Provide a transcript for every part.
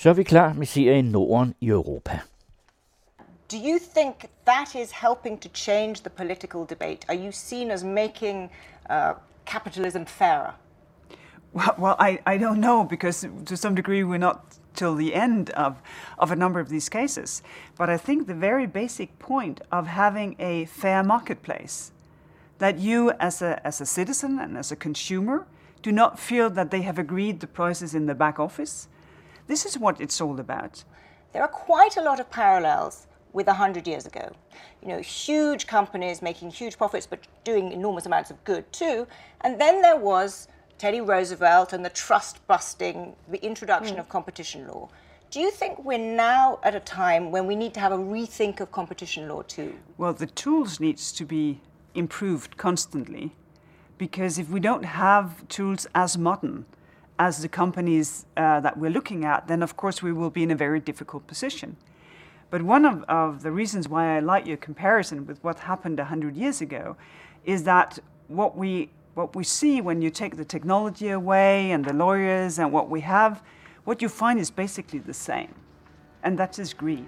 Så er vi klar med serien Norden i Europa. Do you think that is helping to change the political debate? Are you seen as making uh, capitalism fairer? Well, well I, I don't know because to some degree we're not till the end of, of a number of these cases. But I think the very basic point of having a fair marketplace, that you as a, as a citizen and as a consumer do not feel that they have agreed the prices in the back office. This is what it's all about. There are quite a lot of parallels with 100 years ago. You know, huge companies making huge profits but doing enormous amounts of good too. And then there was Teddy Roosevelt and the trust busting, the introduction mm. of competition law. Do you think we're now at a time when we need to have a rethink of competition law too? Well, the tools needs to be improved constantly because if we don't have tools as modern as the companies uh, that we're looking at, then of course we will be in a very difficult position. But one of, of the reasons why I like your comparison with what happened 100 years ago is that what we, what we see when you take the technology away and the lawyers and what we have, what you find is basically the same. And that is greed.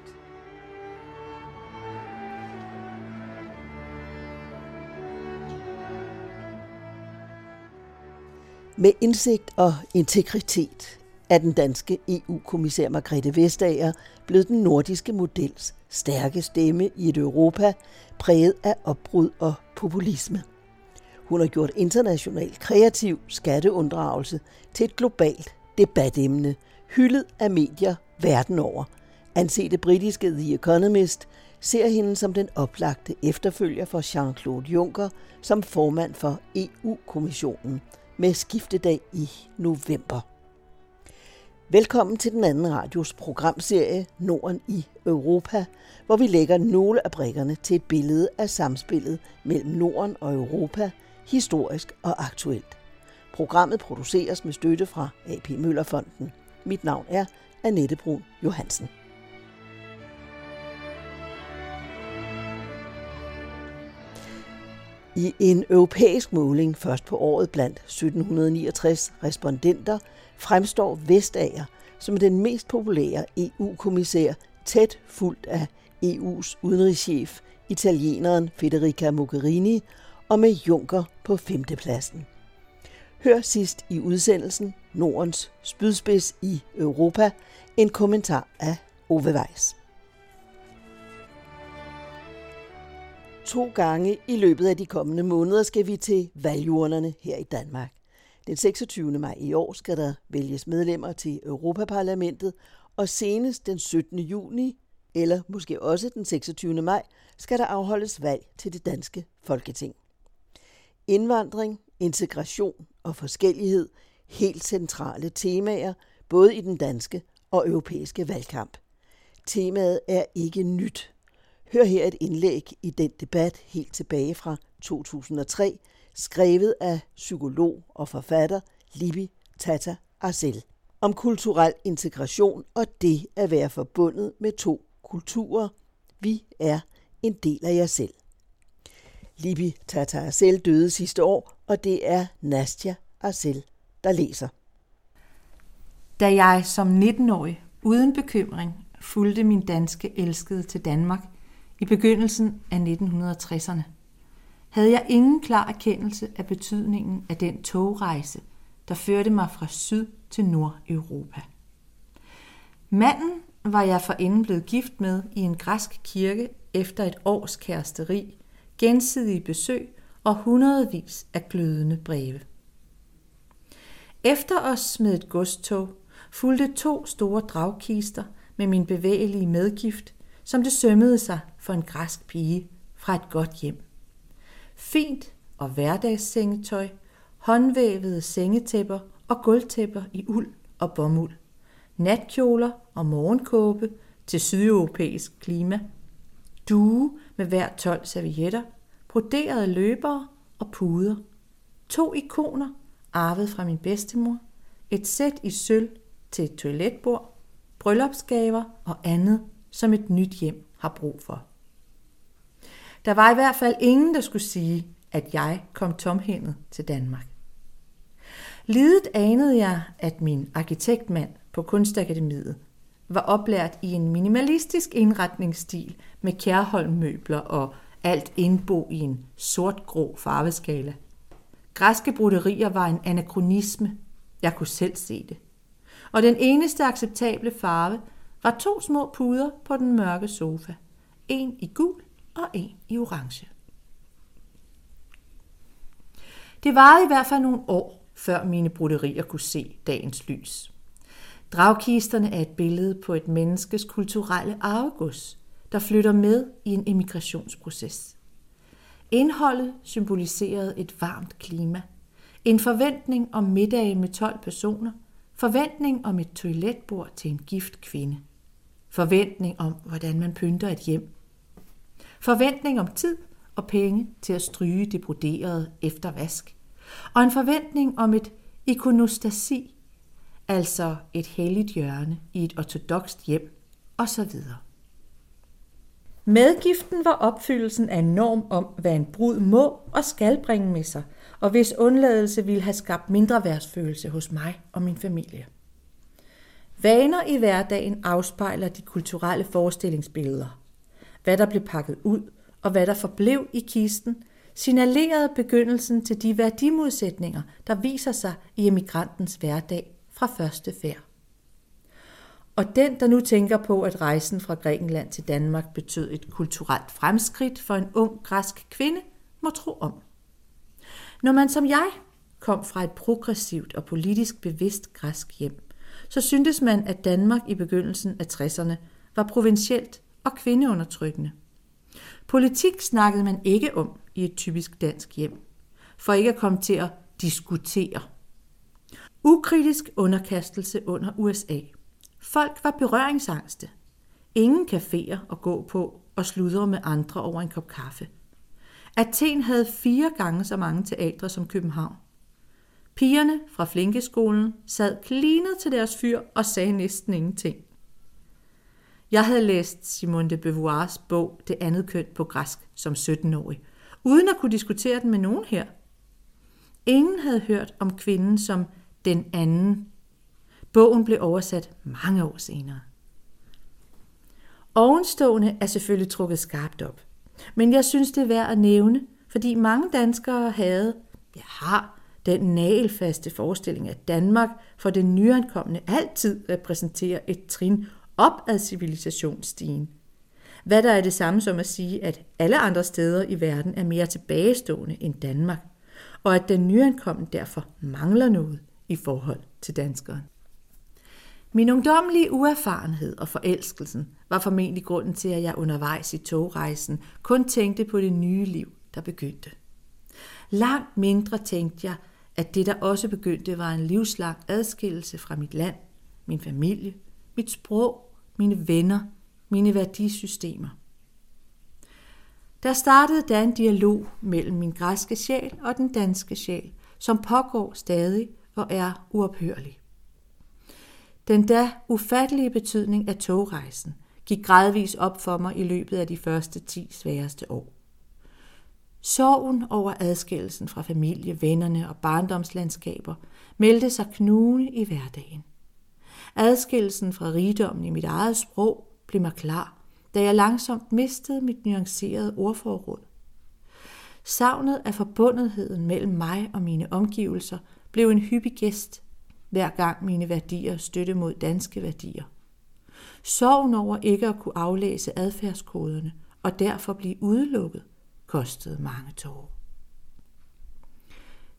Med indsigt og integritet er den danske EU-kommissær Margrethe Vestager blevet den nordiske models stærke stemme i et Europa præget af opbrud og populisme. Hun har gjort international kreativ skatteunddragelse til et globalt debatemne, hyldet af medier verden over. Ansete britiske The Economist ser hende som den oplagte efterfølger for Jean-Claude Juncker som formand for EU-kommissionen – med skiftedag i november. Velkommen til den anden radios programserie Norden i Europa, hvor vi lægger nogle af brikkerne til et billede af samspillet mellem Norden og Europa, historisk og aktuelt. Programmet produceres med støtte fra AP Møllerfonden. Mit navn er Annette Brun Johansen. I en europæisk måling først på året blandt 1769 respondenter fremstår Vestager som den mest populære EU-kommissær, tæt fuldt af EU's udenrigschef, italieneren Federica Mogherini, og med Juncker på femtepladsen. Hør sidst i udsendelsen Nordens spydspids i Europa, en kommentar af Ove Weiss. To gange i løbet af de kommende måneder skal vi til valgurnerne her i Danmark. Den 26. maj i år skal der vælges medlemmer til Europaparlamentet, og senest den 17. juni, eller måske også den 26. maj, skal der afholdes valg til det danske Folketing. Indvandring, integration og forskellighed helt centrale temaer, både i den danske og europæiske valgkamp. Temaet er ikke nyt, Hør her et indlæg i den debat helt tilbage fra 2003, skrevet af psykolog og forfatter Libby Tata Arcel om kulturel integration og det at være forbundet med to kulturer. Vi er en del af jer selv. Libby Tata Arcel døde sidste år, og det er Nastja Arcel, der læser. Da jeg som 19-årig uden bekymring fulgte min danske elskede til Danmark, i begyndelsen af 1960'erne, havde jeg ingen klar erkendelse af betydningen af den togrejse, der førte mig fra syd til Nordeuropa. Manden var jeg forinden blevet gift med i en græsk kirke efter et års kæresteri, gensidige besøg og hundredvis af glødende breve. Efter os med et godstog fulgte to store dragkister med min bevægelige medgift, som det sømmede sig for en græsk pige fra et godt hjem. Fint og hverdagssengetøj, håndvævede sengetæpper og gulvtæpper i uld og bomuld, natkjoler og morgenkåbe til sydeuropæisk klima, due med hver 12 servietter, broderede løbere og puder, to ikoner arvet fra min bedstemor, et sæt i sølv til et toiletbord, bryllupsgaver og andet, som et nyt hjem har brug for. Der var i hvert fald ingen, der skulle sige, at jeg kom tomhændet til Danmark. Lidet anede jeg, at min arkitektmand på Kunstakademiet var oplært i en minimalistisk indretningsstil med kærholmmøbler og alt indbo i en sort-grå farveskala. Græske broderier var en anachronisme. Jeg kunne selv se det. Og den eneste acceptable farve var to små puder på den mørke sofa. En i gul og en i orange. Det varede i hvert fald nogle år, før mine broderier kunne se dagens lys. Dragkisterne er et billede på et menneskes kulturelle arvegods, der flytter med i en emigrationsproces. Indholdet symboliserede et varmt klima, en forventning om middage med 12 personer, forventning om et toiletbord til en gift kvinde, forventning om, hvordan man pynter et hjem, forventning om tid og penge til at stryge det broderede efter vask, og en forventning om et ikonostasi, altså et helligt hjørne i et ortodokst hjem, osv. Medgiften var opfyldelsen af en norm om, hvad en brud må og skal bringe med sig, og hvis undladelse ville have skabt mindre værdsfølelse hos mig og min familie. Vaner i hverdagen afspejler de kulturelle forestillingsbilleder. Hvad der blev pakket ud, og hvad der forblev i kisten, signalerede begyndelsen til de værdimodsætninger, der viser sig i emigrantens hverdag fra første færd. Og den, der nu tænker på, at rejsen fra Grækenland til Danmark betød et kulturelt fremskridt for en ung græsk kvinde, må tro om. Når man som jeg kom fra et progressivt og politisk bevidst græsk hjem, så syntes man, at Danmark i begyndelsen af 60'erne var provincielt og kvindeundertrykkende. Politik snakkede man ikke om i et typisk dansk hjem, for ikke at komme til at diskutere. Ukritisk underkastelse under USA – Folk var berøringsangste. Ingen caféer at gå på og sludre med andre over en kop kaffe. Athen havde fire gange så mange teatre som København. Pigerne fra Flinkeskolen sad klinet til deres fyr og sagde næsten ingenting. Jeg havde læst Simone de Beauvoirs bog Det andet køn på græsk som 17-årig, uden at kunne diskutere den med nogen her. Ingen havde hørt om kvinden som den anden Bogen blev oversat mange år senere. Ovenstående er selvfølgelig trukket skarpt op. Men jeg synes, det er værd at nævne, fordi mange danskere havde, jeg har, den nagelfaste forestilling, at Danmark for den nyankomne altid repræsenterer et trin op ad civilisationsstigen. Hvad der er det samme som at sige, at alle andre steder i verden er mere tilbagestående end Danmark, og at den nyankomne derfor mangler noget i forhold til danskeren. Min ungdomlige uerfarenhed og forelskelsen var formentlig grunden til, at jeg undervejs i togrejsen kun tænkte på det nye liv, der begyndte. Langt mindre tænkte jeg, at det, der også begyndte, var en livslang adskillelse fra mit land, min familie, mit sprog, mine venner, mine værdisystemer. Der startede da en dialog mellem min græske sjæl og den danske sjæl, som pågår stadig og er uophørlig. Den da ufattelige betydning af togrejsen gik gradvis op for mig i løbet af de første 10 sværeste år. Sorgen over adskillelsen fra familie, vennerne og barndomslandskaber meldte sig knugende i hverdagen. Adskillelsen fra rigdommen i mit eget sprog blev mig klar, da jeg langsomt mistede mit nuancerede ordforråd. Savnet af forbundetheden mellem mig og mine omgivelser blev en hyppig gæst hver gang mine værdier støtte mod danske værdier. Sorgen over ikke at kunne aflæse adfærdskoderne og derfor blive udelukket, kostede mange tårer.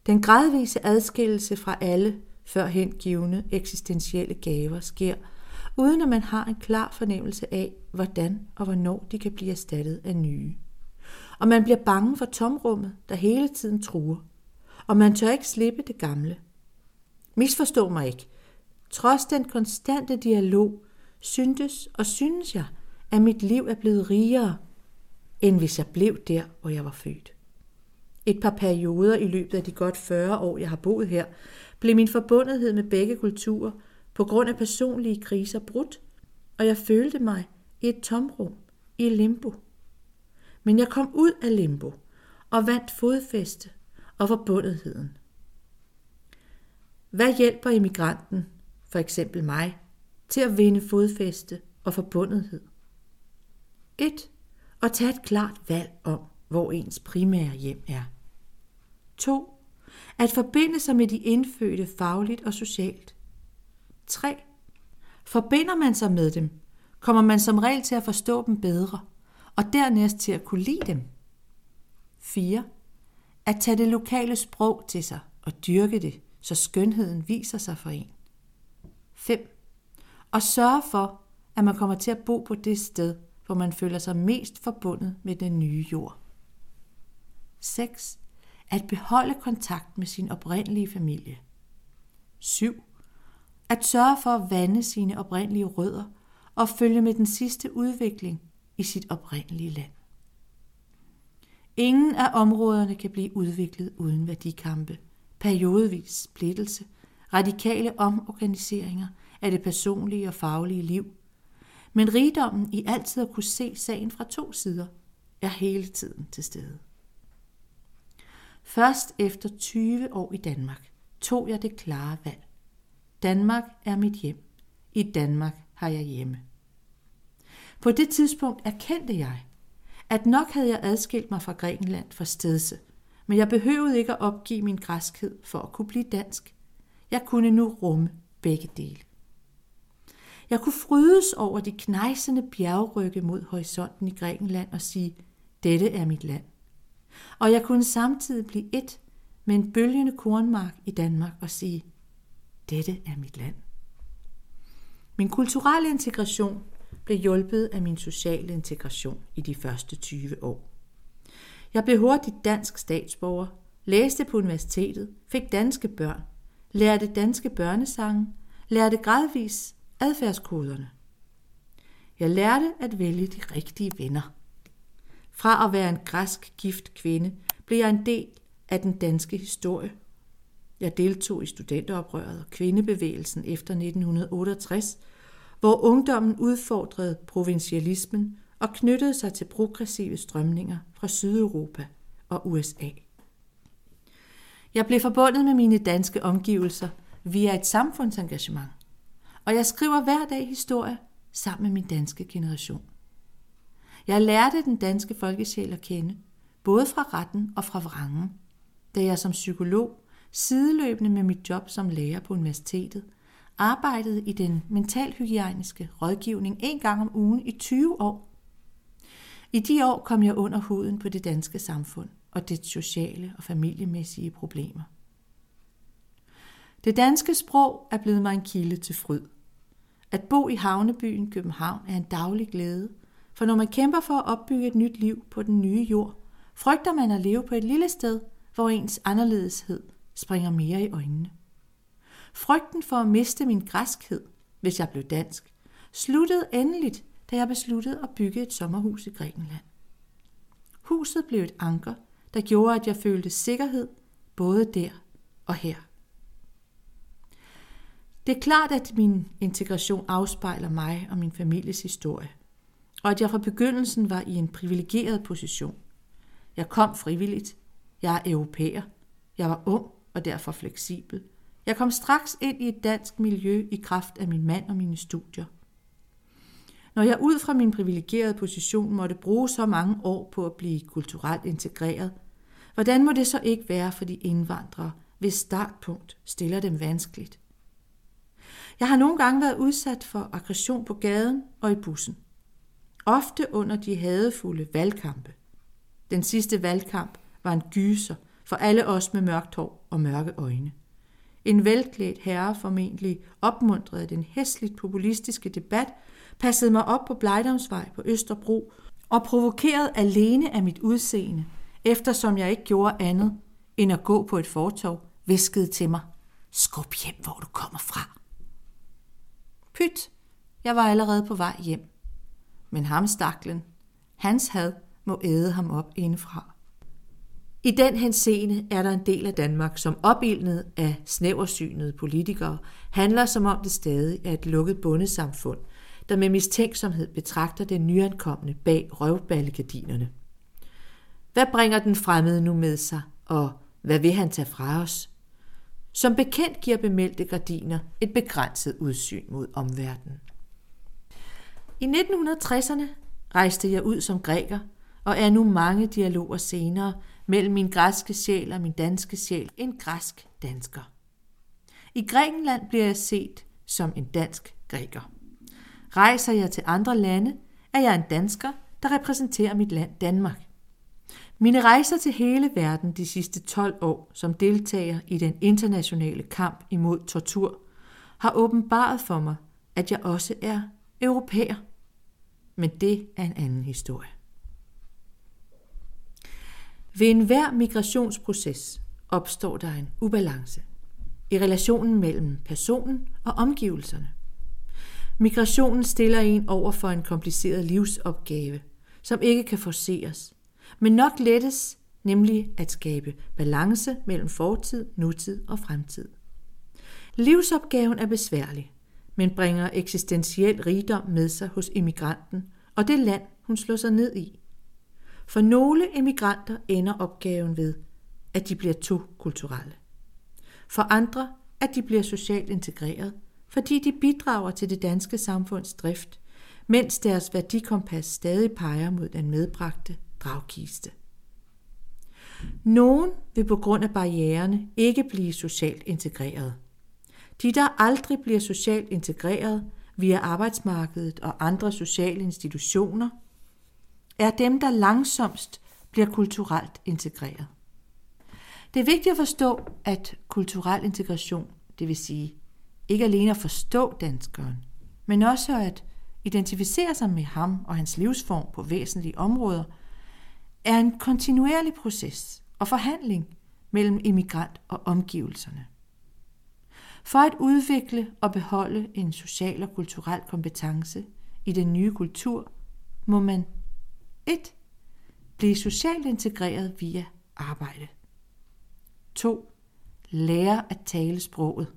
Den gradvise adskillelse fra alle førhen givende eksistentielle gaver sker, uden at man har en klar fornemmelse af, hvordan og hvornår de kan blive erstattet af nye. Og man bliver bange for tomrummet, der hele tiden truer. Og man tør ikke slippe det gamle – Misforstå mig ikke. Trods den konstante dialog, syntes og synes jeg, at mit liv er blevet rigere, end hvis jeg blev der, hvor jeg var født. Et par perioder i løbet af de godt 40 år, jeg har boet her, blev min forbundethed med begge kulturer på grund af personlige kriser brudt, og jeg følte mig i et tomrum, i limbo. Men jeg kom ud af limbo og vandt fodfæste og forbundetheden. Hvad hjælper immigranten, for eksempel mig, til at vinde fodfæste og forbundethed. 1 og tage et klart valg om, hvor ens primære hjem er. 2. At forbinde sig med de indfødte fagligt og socialt. 3. Forbinder man sig med dem, kommer man som regel til at forstå dem bedre, og dernæst til at kunne lide dem. 4. At tage det lokale sprog til sig og dyrke det, så skønheden viser sig for en. 5. Og sørge for, at man kommer til at bo på det sted, hvor man føler sig mest forbundet med den nye jord. 6. At beholde kontakt med sin oprindelige familie. 7. At sørge for at vande sine oprindelige rødder og følge med den sidste udvikling i sit oprindelige land. Ingen af områderne kan blive udviklet uden værdikampe, periodevis splittelse, radikale omorganiseringer af det personlige og faglige liv. Men rigdommen i altid at kunne se sagen fra to sider er hele tiden til stede. Først efter 20 år i Danmark tog jeg det klare valg. Danmark er mit hjem. I Danmark har jeg hjemme. På det tidspunkt erkendte jeg, at nok havde jeg adskilt mig fra Grækenland for stedse, men jeg behøvede ikke at opgive min græskhed for at kunne blive dansk. Jeg kunne nu rumme begge dele. Jeg kunne frydes over de knejsende bjergrygge mod horisonten i Grækenland og sige, dette er mit land. Og jeg kunne samtidig blive et med en bølgende kornmark i Danmark og sige, dette er mit land. Min kulturelle integration blev hjulpet af min sociale integration i de første 20 år. Jeg blev hurtigt dansk statsborger, læste på universitetet, fik danske børn, lærte danske børnesange, lærte gradvis adfærdskoderne. Jeg lærte at vælge de rigtige venner. Fra at være en græsk gift kvinde, blev jeg en del af den danske historie. Jeg deltog i studenteroprøret og kvindebevægelsen efter 1968, hvor ungdommen udfordrede provincialismen og knyttede sig til progressive strømninger fra Sydeuropa og USA. Jeg blev forbundet med mine danske omgivelser via et samfundsengagement, og jeg skriver hver dag historie sammen med min danske generation. Jeg lærte den danske folkesjæl at kende, både fra retten og fra vrangen, da jeg som psykolog, sideløbende med mit job som lærer på universitetet, arbejdede i den mentalhygiejniske rådgivning en gang om ugen i 20 år. I de år kom jeg under huden på det danske samfund og dets sociale og familiemæssige problemer. Det danske sprog er blevet mig en kilde til fryd. At bo i havnebyen København er en daglig glæde, for når man kæmper for at opbygge et nyt liv på den nye jord, frygter man at leve på et lille sted, hvor ens anderledeshed springer mere i øjnene. Frygten for at miste min græskhed, hvis jeg blev dansk, sluttede endeligt, da jeg besluttede at bygge et sommerhus i Grækenland. Huset blev et anker, der gjorde, at jeg følte sikkerhed både der og her. Det er klart, at min integration afspejler mig og min families historie, og at jeg fra begyndelsen var i en privilegeret position. Jeg kom frivilligt. Jeg er europæer. Jeg var ung og derfor fleksibel. Jeg kom straks ind i et dansk miljø i kraft af min mand og mine studier. Når jeg ud fra min privilegerede position måtte bruge så mange år på at blive kulturelt integreret, hvordan må det så ikke være for de indvandrere, hvis startpunkt stiller dem vanskeligt? Jeg har nogle gange været udsat for aggression på gaden og i bussen. Ofte under de hadefulde valgkampe. Den sidste valgkamp var en gyser for alle os med mørkt hår og mørke øjne. En velklædt herre formentlig opmuntret af den hæsligt populistiske debat, passede mig op på Blejdomsvej på Østerbro og provokerede alene af mit udseende, eftersom jeg ikke gjorde andet end at gå på et fortov, viskede til mig, skub hjem, hvor du kommer fra. Pyt, jeg var allerede på vej hjem. Men ham staklen, hans had må æde ham op indefra. I den henseende er der en del af Danmark, som opildnet af snæversynede politikere, handler som om det stadig er et lukket bundesamfund, der med mistænksomhed betragter den nyankomne bag røvballegardinerne. Hvad bringer den fremmede nu med sig, og hvad vil han tage fra os? Som bekendt giver bemeldte gardiner et begrænset udsyn mod omverdenen. I 1960'erne rejste jeg ud som græker, og er nu mange dialoger senere mellem min græske sjæl og min danske sjæl en græsk dansker. I Grækenland bliver jeg set som en dansk græker. Rejser jeg til andre lande, er jeg en dansker, der repræsenterer mit land Danmark. Mine rejser til hele verden de sidste 12 år som deltager i den internationale kamp imod tortur har åbenbaret for mig, at jeg også er europæer. Men det er en anden historie. Ved enhver migrationsproces opstår der en ubalance i relationen mellem personen og omgivelserne. Migrationen stiller en over for en kompliceret livsopgave, som ikke kan forceres, men nok lettes, nemlig at skabe balance mellem fortid, nutid og fremtid. Livsopgaven er besværlig, men bringer eksistentiel rigdom med sig hos emigranten og det land, hun slår sig ned i. For nogle emigranter ender opgaven ved, at de bliver to kulturelle. For andre, at de bliver socialt integreret, fordi de bidrager til det danske samfunds drift, mens deres værdikompas stadig peger mod den medbragte gravkiste. Nogen vil på grund af barriererne ikke blive socialt integreret. De, der aldrig bliver socialt integreret via arbejdsmarkedet og andre sociale institutioner, er dem, der langsomst bliver kulturelt integreret. Det er vigtigt at forstå, at kulturel integration, det vil sige ikke alene at forstå danskeren, men også at identificere sig med ham og hans livsform på væsentlige områder, er en kontinuerlig proces og forhandling mellem immigrant og omgivelserne. For at udvikle og beholde en social og kulturel kompetence i den nye kultur, må man 1. Blive socialt integreret via arbejde. 2. Lære at tale sproget.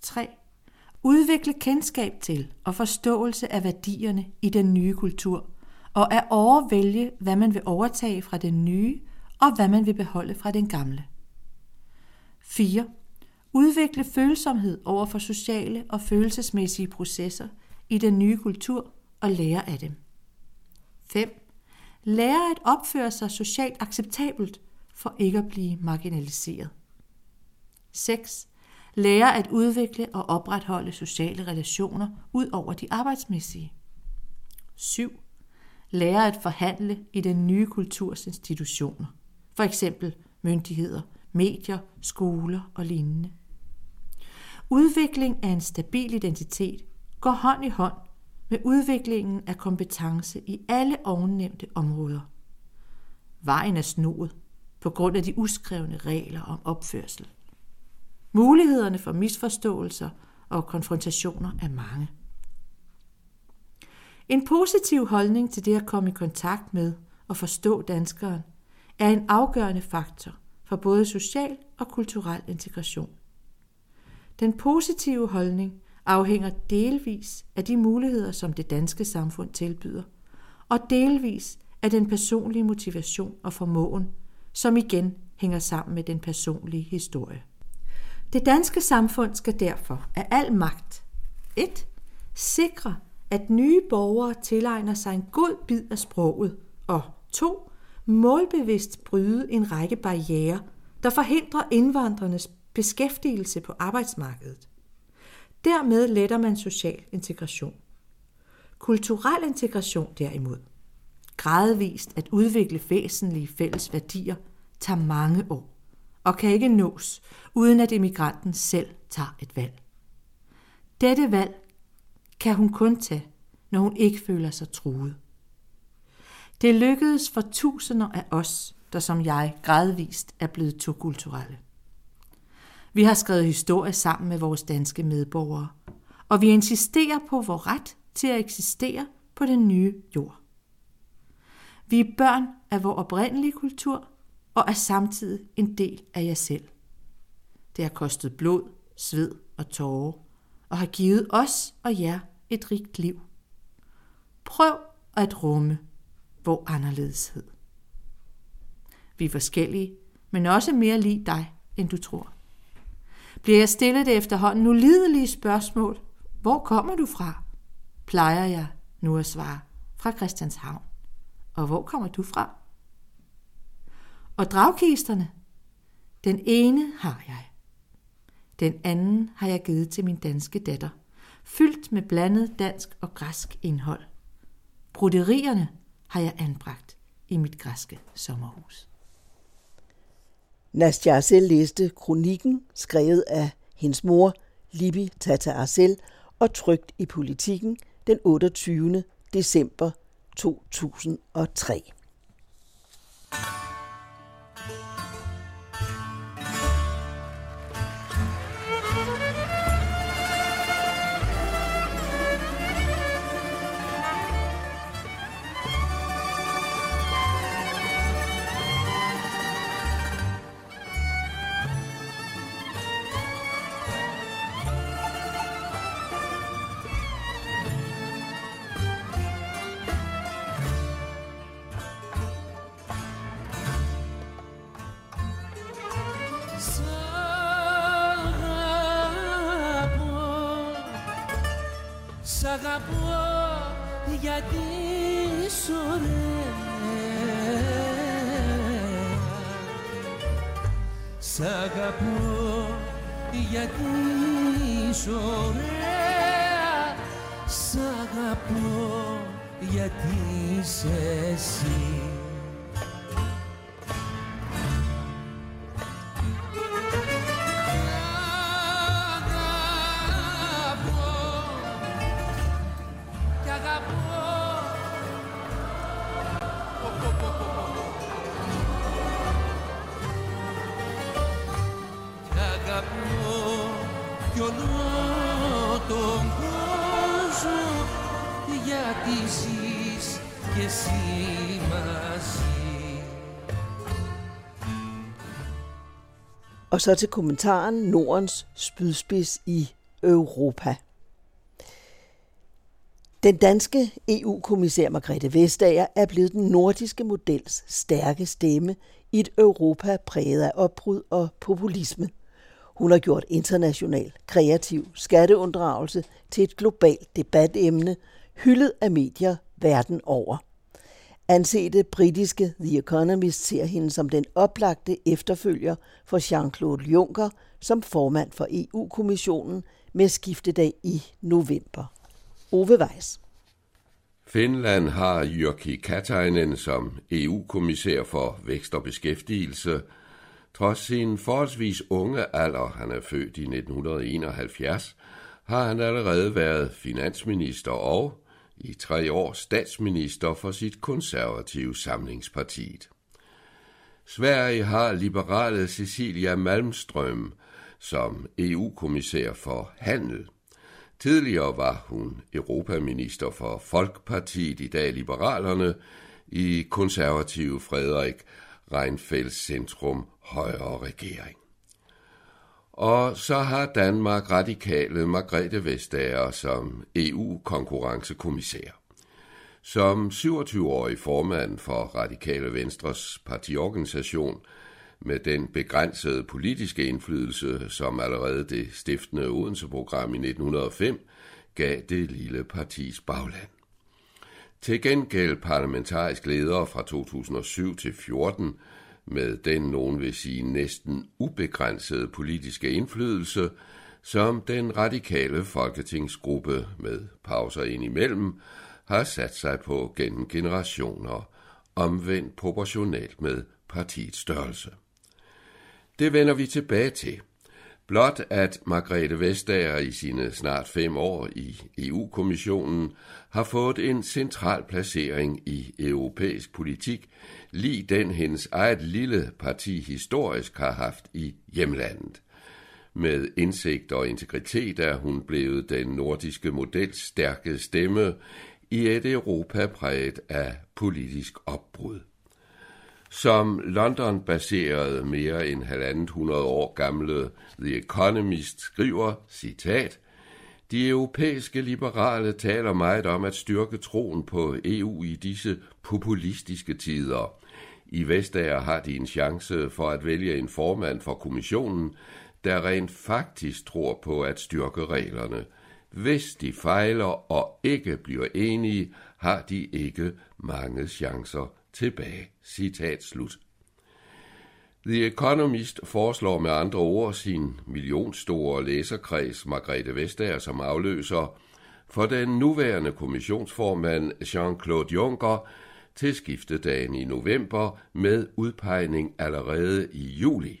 3. Udvikle kendskab til og forståelse af værdierne i den nye kultur, og at overvælge, hvad man vil overtage fra den nye, og hvad man vil beholde fra den gamle. 4. Udvikle følsomhed over for sociale og følelsesmæssige processer i den nye kultur og lære af dem. 5. Lære at opføre sig socialt acceptabelt for ikke at blive marginaliseret. 6. Lære at udvikle og opretholde sociale relationer ud over de arbejdsmæssige. 7 lærer at forhandle i den nye kulturs institutioner, for eksempel myndigheder, medier, skoler og lignende. Udvikling af en stabil identitet går hånd i hånd med udviklingen af kompetence i alle ovennævnte områder. Vejen er snoet på grund af de uskrevne regler om opførsel. Mulighederne for misforståelser og konfrontationer er mange. En positiv holdning til det at komme i kontakt med og forstå danskeren er en afgørende faktor for både social og kulturel integration. Den positive holdning afhænger delvis af de muligheder, som det danske samfund tilbyder, og delvis af den personlige motivation og formåen, som igen hænger sammen med den personlige historie. Det danske samfund skal derfor af al magt 1. sikre, at nye borgere tilegner sig en god bid af sproget, og 2. målbevidst bryde en række barriere, der forhindrer indvandrernes beskæftigelse på arbejdsmarkedet. Dermed letter man social integration. Kulturel integration derimod, gradvist at udvikle væsentlige fælles værdier, tager mange år og kan ikke nås, uden at emigranten selv tager et valg. Dette valg kan hun kun tage, når hun ikke føler sig truet. Det lykkedes for tusinder af os, der som jeg gradvist er blevet tokulturelle. Vi har skrevet historie sammen med vores danske medborgere, og vi insisterer på vores ret til at eksistere på den nye jord. Vi er børn af vores oprindelige kultur og er samtidig en del af jer selv. Det har kostet blod, sved og tårer, og har givet os og jer et rigt liv. Prøv at rumme vor anderledeshed. Vi er forskellige, men også mere lige dig, end du tror. Bliver jeg stillet det efterhånden ulidelige spørgsmål, hvor kommer du fra? Plejer jeg nu at svare, fra Christianshavn. Og hvor kommer du fra? Og dragkisterne, den ene har jeg. Den anden har jeg givet til min danske datter, fyldt med blandet dansk og græsk indhold. Broderierne har jeg anbragt i mit græske sommerhus. Nastja Arcel læste kronikken, skrevet af hendes mor, Libby Tata Arcel, og trygt i politikken den 28. december 2003. Og så til kommentaren Nordens spydspids i Europa. Den danske EU-kommissær Margrethe Vestager er blevet den nordiske models stærke stemme i et Europa præget af opbrud og populisme. Hun har gjort international kreativ skatteunddragelse til et globalt debatemne, hyldet af medier verden over. Ansete britiske The Economist ser hende som den oplagte efterfølger for Jean-Claude Juncker som formand for EU-kommissionen med skiftedag i november. Ove Weiss. Finland har Jyrki Katainen som EU-kommissær for vækst og beskæftigelse. Trods sin forholdsvis unge alder, han er født i 1971, har han allerede været finansminister og i tre år statsminister for sit konservative samlingspartiet. Sverige har liberale Cecilia Malmström som EU-kommissær for handel. Tidligere var hun europaminister for Folkpartiet, i dag Liberalerne, i konservative Frederik Reinfeldts centrum højre regering. Og så har Danmark radikale Margrethe Vestager som EU-konkurrencekommissær. Som 27-årig formand for Radikale Venstres partiorganisation med den begrænsede politiske indflydelse, som allerede det stiftende Odense-program i 1905 gav det lille partis bagland. Til gengæld parlamentarisk leder fra 2007 til 14 med den nogen vil sige næsten ubegrænsede politiske indflydelse, som den radikale folketingsgruppe med pauser indimellem har sat sig på gennem generationer, omvendt proportionalt med partiets størrelse. Det vender vi tilbage til. Blot at Margrethe Vestager i sine snart fem år i EU-kommissionen har fået en central placering i europæisk politik, lige den hendes eget lille parti historisk har haft i hjemlandet. Med indsigt og integritet er hun blevet den nordiske models stærke stemme i et Europa præget af politisk opbrud. Som London-baserede mere end halvandet hundrede år gamle The Economist skriver, citat, de europæiske liberale taler meget om at styrke troen på EU i disse populistiske tider. I Vestager har de en chance for at vælge en formand for kommissionen, der rent faktisk tror på at styrke reglerne. Hvis de fejler og ikke bliver enige, har de ikke mange chancer tilbage. Citat slut. The Economist foreslår med andre ord sin millionstore læserkreds Margrethe Vestager som afløser for den nuværende kommissionsformand Jean-Claude Juncker til skiftedagen i november med udpegning allerede i juli.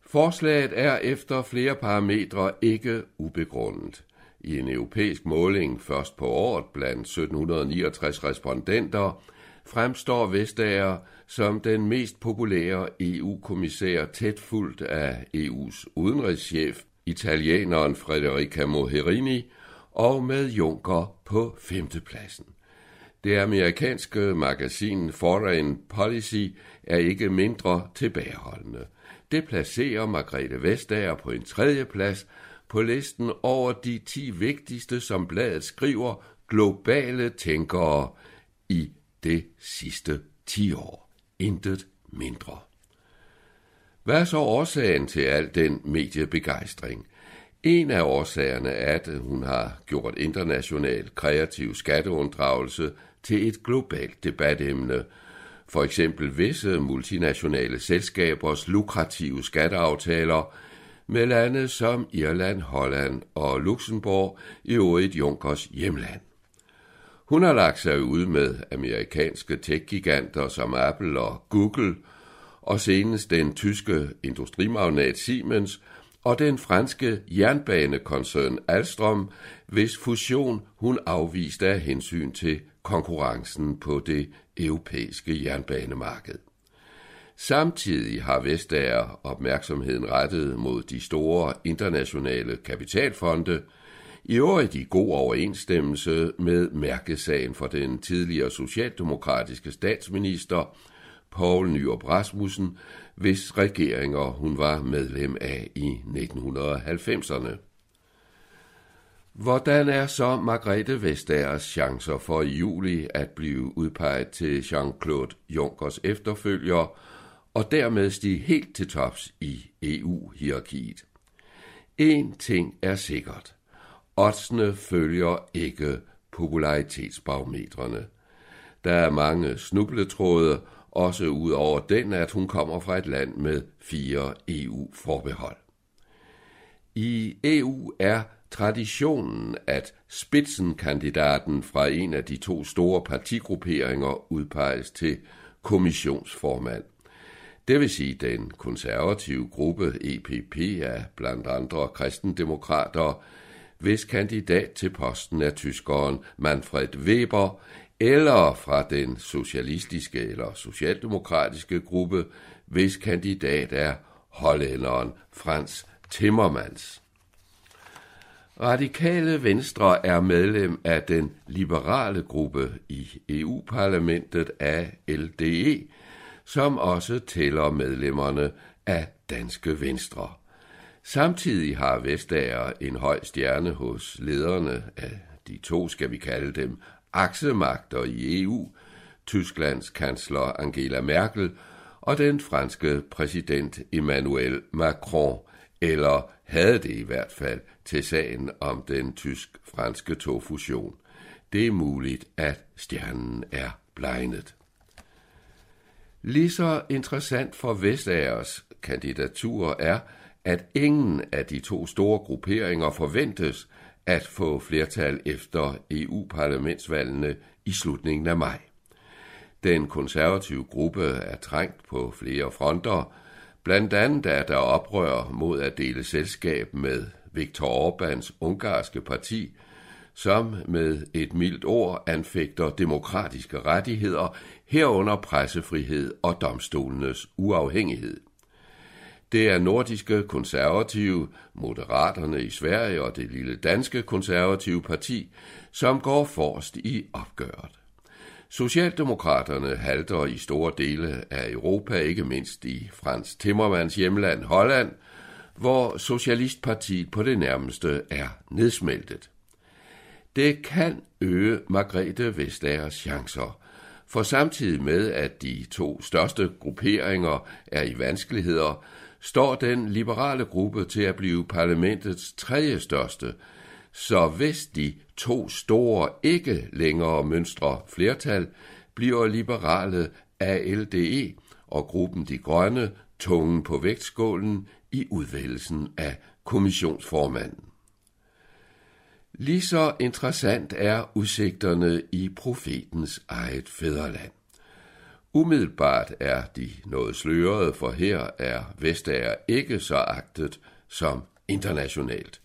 Forslaget er efter flere parametre ikke ubegrundet. I en europæisk måling først på året blandt 1769 respondenter fremstår Vestager som den mest populære EU-kommissær tæt fuldt af EU's udenrigschef, italieneren Frederica Mogherini, og med Juncker på femtepladsen. Det amerikanske magasin Foreign Policy er ikke mindre tilbageholdende. Det placerer Margrethe Vestager på en tredje plads på listen over de 10 vigtigste, som bladet skriver, globale tænkere i det sidste 10 år. Intet mindre. Hvad er så årsagen til al den mediebegejstring? En af årsagerne er, at hun har gjort international kreativ skatteunddragelse til et globalt debatemne. For eksempel visse multinationale selskabers lukrative skatteaftaler med lande som Irland, Holland og Luxembourg, i øvrigt Junkers hjemland. Hun har lagt sig ud med amerikanske tech-giganter som Apple og Google, og senest den tyske industrimagnat Siemens og den franske jernbanekoncern Alstom, hvis fusion hun afviste af hensyn til konkurrencen på det europæiske jernbanemarked. Samtidig har Vestager opmærksomheden rettet mod de store internationale kapitalfonde, i øvrigt i god overensstemmelse med mærkesagen for den tidligere socialdemokratiske statsminister Poul Nyrup Rasmussen, hvis regeringer hun var medlem af i 1990'erne. Hvordan er så Margrethe Vestagers chancer for i juli at blive udpeget til Jean-Claude Junckers efterfølger og dermed stige helt til tops i EU-hierarkiet? En ting er sikkert. Oddsene følger ikke popularitetsbarometrene. Der er mange snubletråde, også ud over den, at hun kommer fra et land med fire EU-forbehold. I EU er traditionen, at spidsenkandidaten fra en af de to store partigrupperinger udpeges til kommissionsformand. Det vil sige, den konservative gruppe EPP er blandt andre kristendemokrater, hvis kandidat til posten er tyskeren Manfred Weber, eller fra den socialistiske eller socialdemokratiske gruppe, hvis kandidat er hollænderen Frans Timmermans. Radikale Venstre er medlem af den liberale gruppe i EU-parlamentet af LDE, som også tæller medlemmerne af Danske Venstre. Samtidig har Vestager en høj stjerne hos lederne af de to, skal vi kalde dem, aksemagter i EU, Tysklands kansler Angela Merkel og den franske præsident Emmanuel Macron, eller havde det i hvert fald til sagen om den tysk-franske togfusion. Det er muligt, at stjernen er blegnet. Lige så interessant for Vestagers kandidatur er, at ingen af de to store grupperinger forventes at få flertal efter EU-parlamentsvalgene i slutningen af maj. Den konservative gruppe er trængt på flere fronter, blandt andet er der oprør mod at dele selskab med Viktor Orbáns ungarske parti, som med et mildt ord anfægter demokratiske rettigheder, herunder pressefrihed og domstolenes uafhængighed. Det er nordiske konservative, moderaterne i Sverige og det lille danske konservative parti, som går forrest i opgøret. Socialdemokraterne halter i store dele af Europa, ikke mindst i Frans Timmermans hjemland Holland, hvor Socialistpartiet på det nærmeste er nedsmeltet. Det kan øge Margrethe Vestagers chancer, for samtidig med at de to største grupperinger er i vanskeligheder, står den liberale gruppe til at blive parlamentets tredje største, så hvis de to store ikke længere mønstre flertal, bliver liberale ALDE og gruppen De Grønne tungen på vægtskålen i udvælgelsen af kommissionsformanden. Lige så interessant er udsigterne i profetens eget fædreland. Umiddelbart er de noget slørede, for her er Vestager ikke så agtet som internationalt.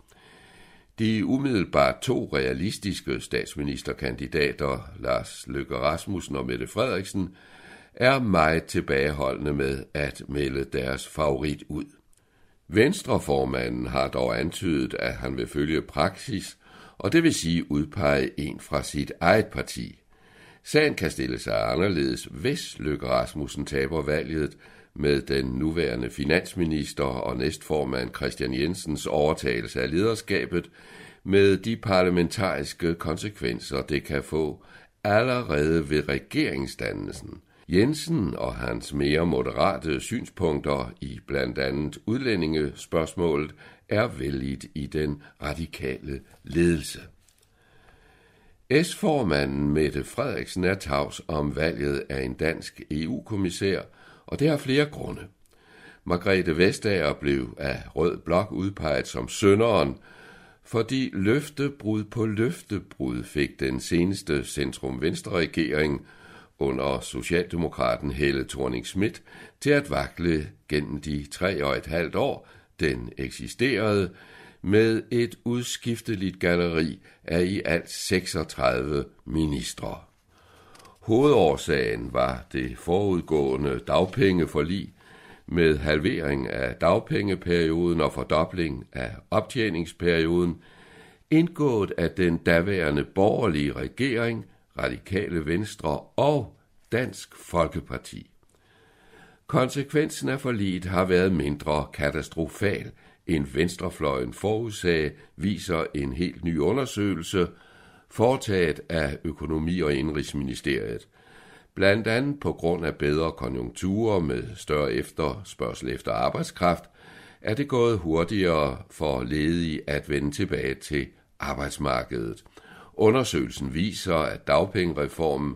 De umiddelbart to realistiske statsministerkandidater, Lars Løkke Rasmussen og Mette Frederiksen, er meget tilbageholdende med at melde deres favorit ud. Venstreformanden har dog antydet, at han vil følge praksis, og det vil sige udpege en fra sit eget parti. Sagen kan stille sig anderledes, hvis Løkke Rasmussen taber valget med den nuværende finansminister og næstformand Christian Jensens overtagelse af lederskabet, med de parlamentariske konsekvenser, det kan få allerede ved regeringsdannelsen. Jensen og hans mere moderate synspunkter i blandt andet udlændingespørgsmålet er vældigt i den radikale ledelse. S-formanden Mette Frederiksen er tavs om valget af en dansk EU-kommissær, og det har flere grunde. Margrethe Vestager blev af Rød Blok udpeget som sønderen, fordi løftebrud på løftebrud fik den seneste centrum-venstre-regering under Socialdemokraten Helle thorning Schmidt til at vakle gennem de tre og et halvt år, den eksisterede, med et udskifteligt galleri af i alt 36 ministre. Hovedårsagen var det forudgående dagpengeforlig med halvering af dagpengeperioden og fordobling af optjeningsperioden, indgået af den daværende borgerlige regering, Radikale Venstre og Dansk Folkeparti. Konsekvensen af forliget har været mindre katastrofal, end venstrefløjen forudsagde, viser en helt ny undersøgelse, foretaget af Økonomi- og Indrigsministeriet. Blandt andet på grund af bedre konjunkturer med større efterspørgsel efter arbejdskraft, er det gået hurtigere for ledige at vende tilbage til arbejdsmarkedet. Undersøgelsen viser, at dagpengereformen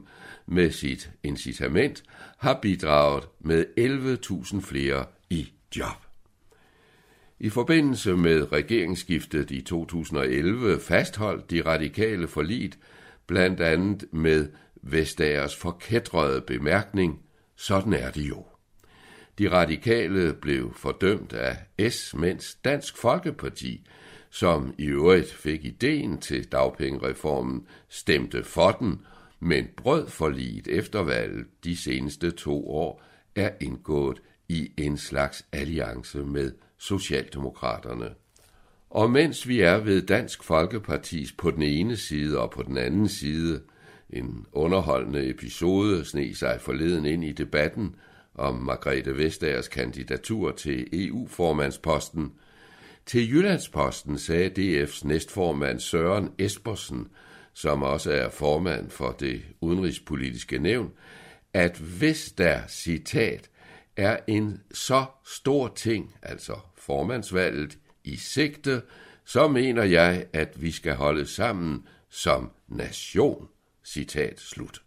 med sit incitament har bidraget med 11.000 flere i job. I forbindelse med regeringsskiftet i 2011 fastholdt de radikale forlit blandt andet med Vestagers forkædrede bemærkning, sådan er det jo. De radikale blev fordømt af S, mens Dansk Folkeparti, som i øvrigt fik ideen til dagpengereformen, stemte for den, men brød forliget efter valget de seneste to år er indgået i en slags alliance med Socialdemokraterne. Og mens vi er ved Dansk Folkepartis på den ene side og på den anden side, en underholdende episode sne sig forleden ind i debatten om Margrethe Vestagers kandidatur til EU-formandsposten. Til Jyllandsposten sagde DF's næstformand Søren Espersen, som også er formand for det udenrigspolitiske nævn, at hvis der, citat, er en så stor ting, altså formandsvalget, i sigte, så mener jeg, at vi skal holde sammen som nation. Citat slut.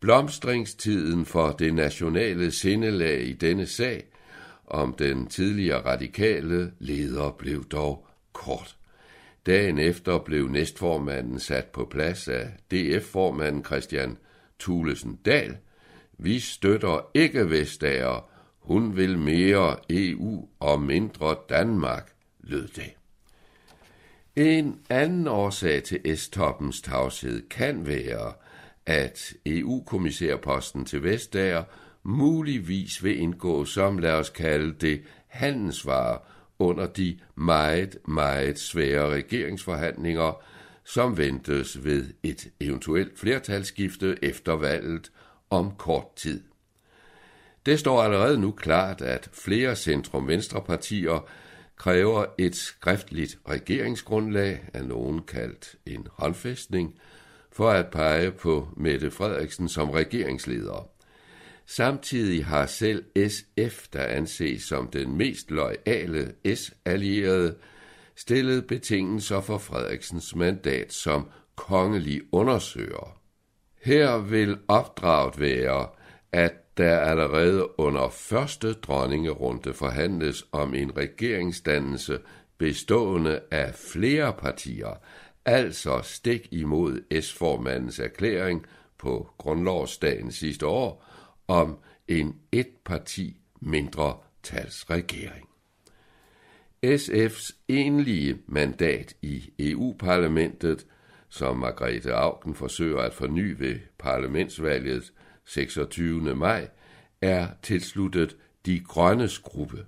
Blomstringstiden for det nationale sindelag i denne sag om den tidligere radikale leder blev dog kort. Dagen efter blev næstformanden sat på plads af DF-formanden Christian Thulesen Dahl. Vi støtter ikke Vestager. Hun vil mere EU og mindre Danmark, lød det. En anden årsag til S-toppens tavshed kan være, at EU-kommissærposten til Vestager muligvis vil indgå som, lad os kalde det, handelsvarer under de meget, meget svære regeringsforhandlinger, som ventes ved et eventuelt flertalsskifte efter valget om kort tid. Det står allerede nu klart, at flere centrum-venstrepartier kræver et skriftligt regeringsgrundlag, af nogen kaldt en håndfæstning, for at pege på Mette Frederiksen som regeringsleder. Samtidig har selv SF, der anses som den mest lojale S-allierede, stillet betingelser for Frederiksens mandat som kongelig undersøger. Her vil opdraget være, at der allerede under første dronningerunde forhandles om en regeringsdannelse bestående af flere partier, altså stik imod S-formandens erklæring på grundlovsdagen sidste år om en et-parti mindre talsregering. SF's enlige mandat i EU-parlamentet, som Margrethe Augen forsøger at forny ved parlamentsvalget 26. maj, er tilsluttet de grønnes gruppe.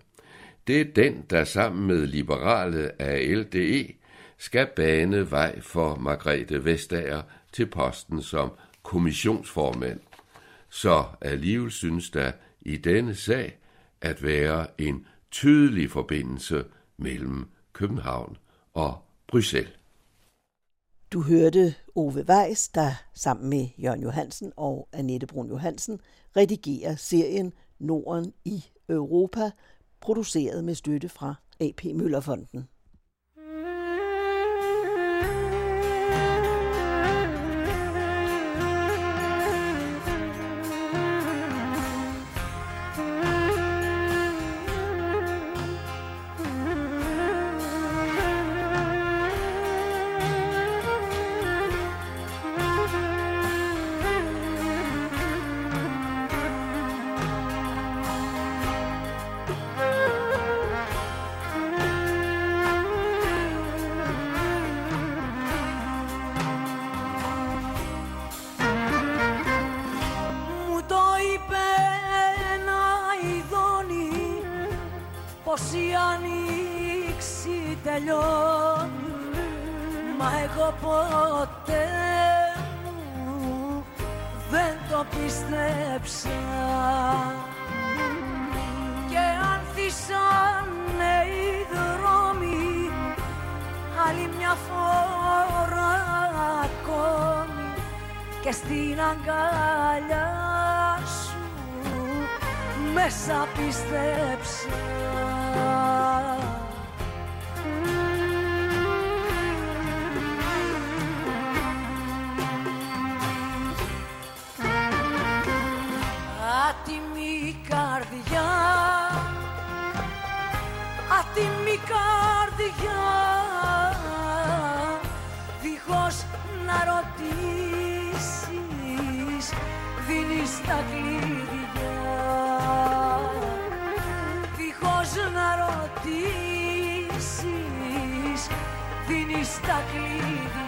Det er den, der sammen med liberale ALDE skal bane vej for Margrethe Vestager til posten som kommissionsformand. Så alligevel synes der i denne sag at være en tydelig forbindelse mellem København og Bruxelles. Du hørte Ove Weiss, der sammen med Jørgen Johansen og Annette Brun Johansen redigerer serien Norden i Europa, produceret med støtte fra AP Møllerfonden. το πίστεψα και ανθίσανε οι δρόμοι άλλη μια φορά ακόμη και στην αγκαλιά σου μέσα πίστεψα καρδιά. Ατιμή καρδιά. Δίχως να ρωτήσεις Δίνεις τα κλειδιά. Δίχως να ρωτήσεις Δίνεις τα κλειδιά.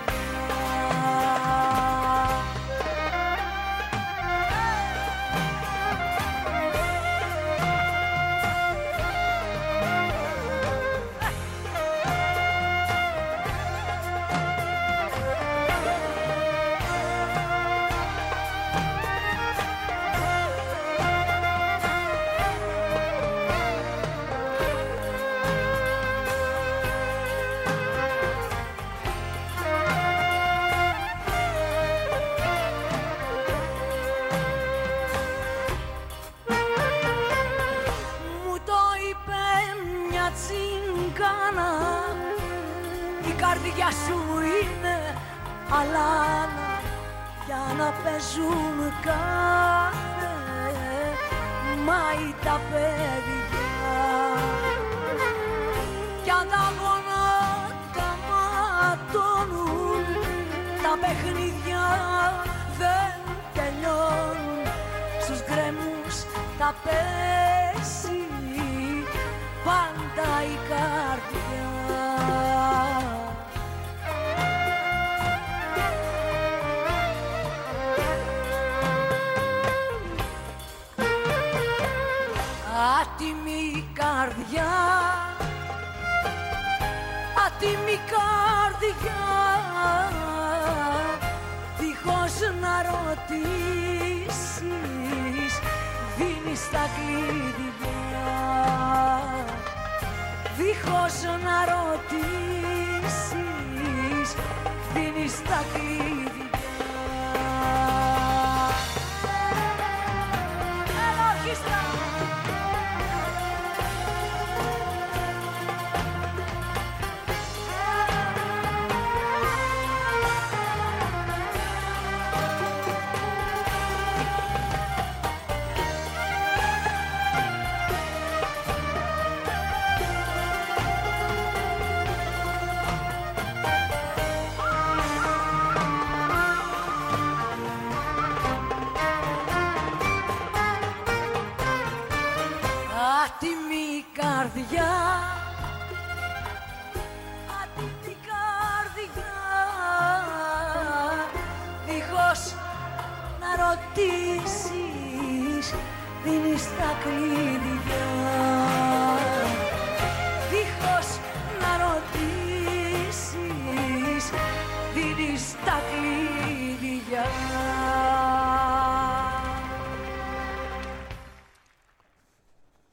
στα κλειδιά. Δίχως να ρωτήσεις δίνεις τα κλειδιά. δίνεις τα κλειδιά.